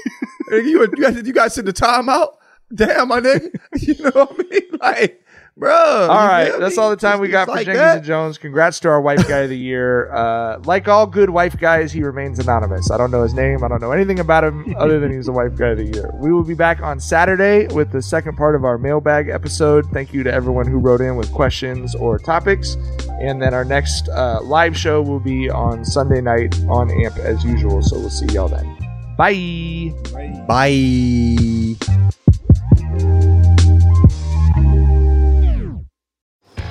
You you got you got to the timeout? Damn, my nigga. You know what I mean? Like, bro. All right, that's me? all the time we got for like Jenkins that. and Jonez. Congrats to our wife guy of the year. Uh, like all good wife guys, he remains anonymous. I don't know his name. I don't know anything about him other than he's the wife guy of the year. We will be back on Saturday with the second part of our mailbag episode. Thank you to everyone who wrote in with questions or topics. And then our next uh, live show will be on Sunday night on AMP as usual. So we'll see y'all then. Bye. Bye.